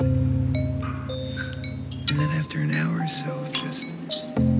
And then after an hour or so of just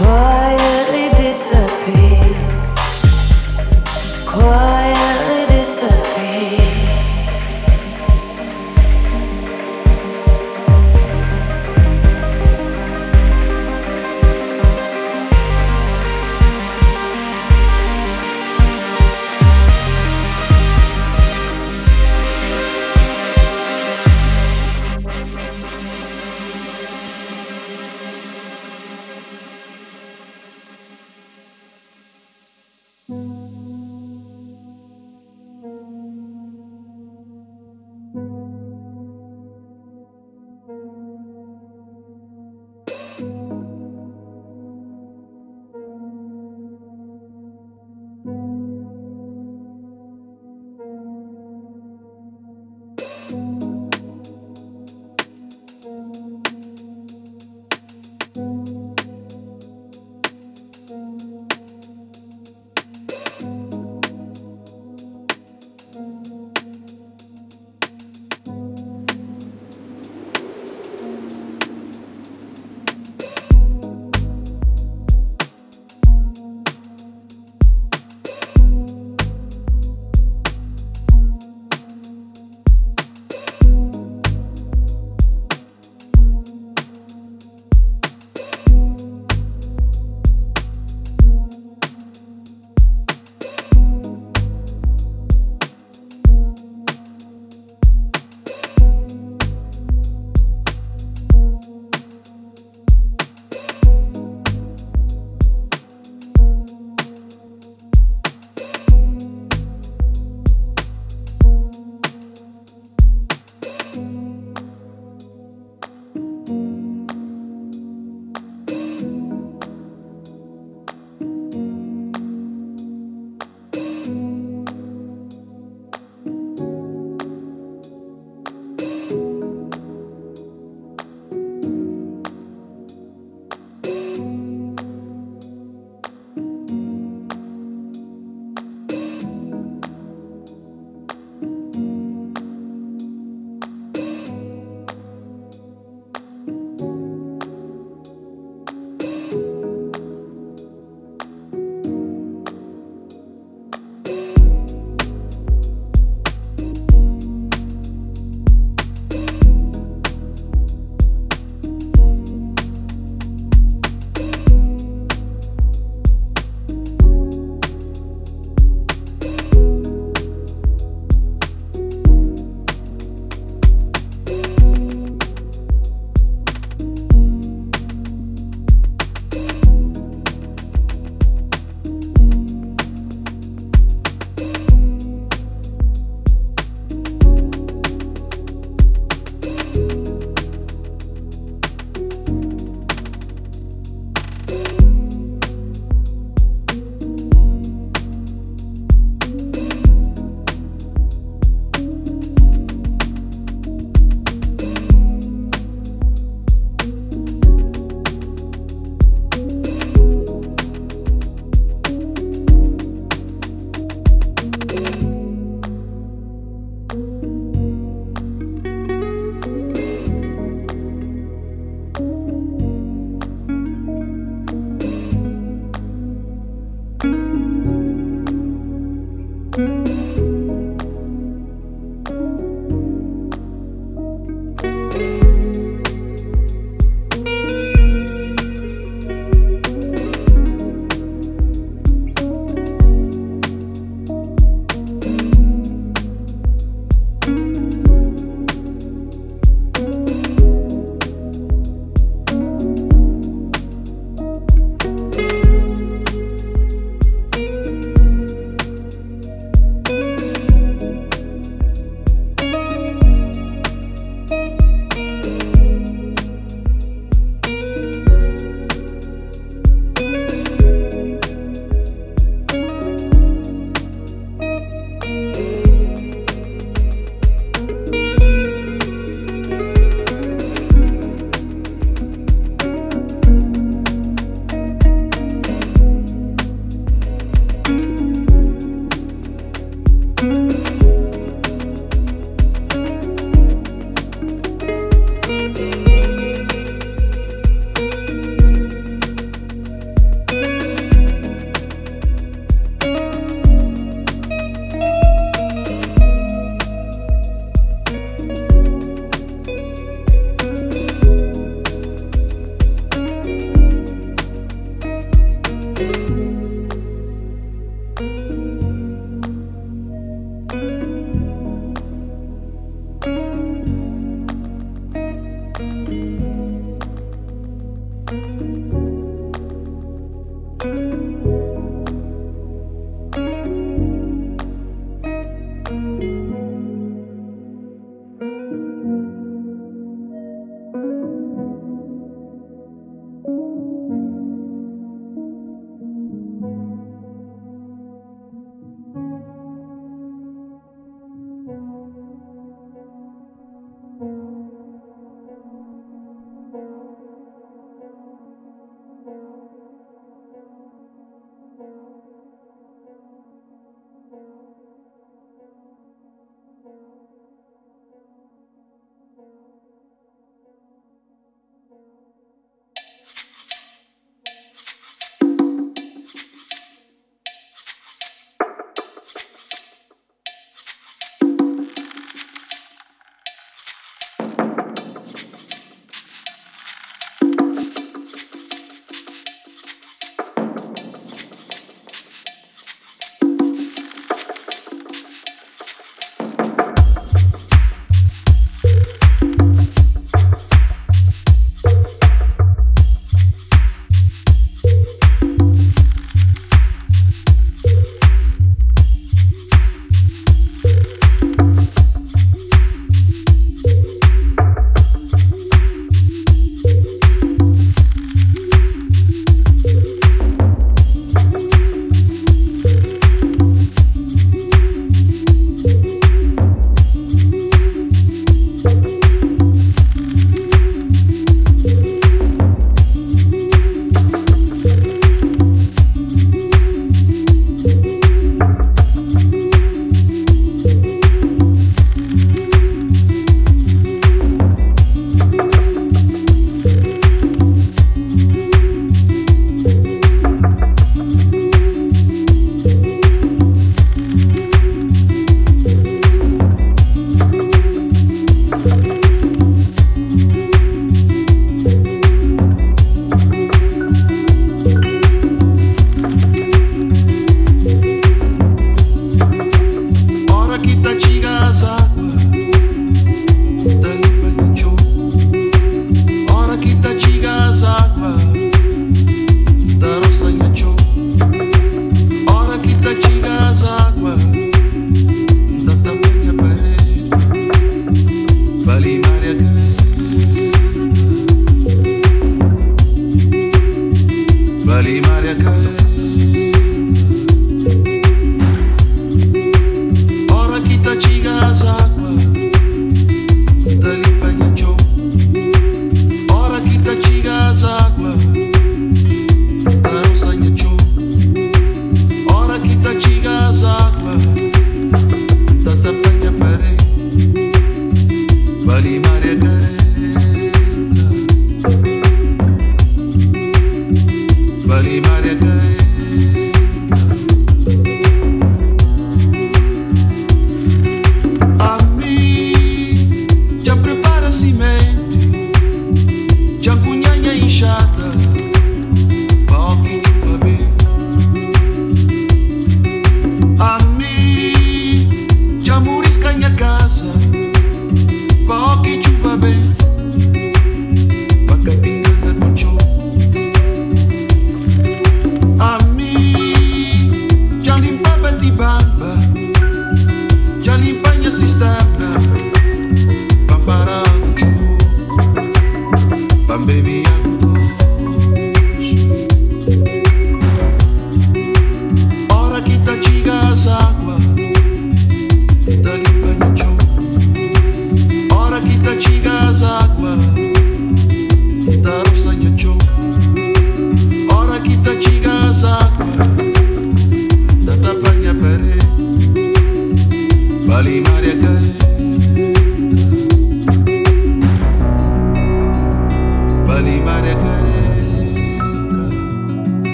Then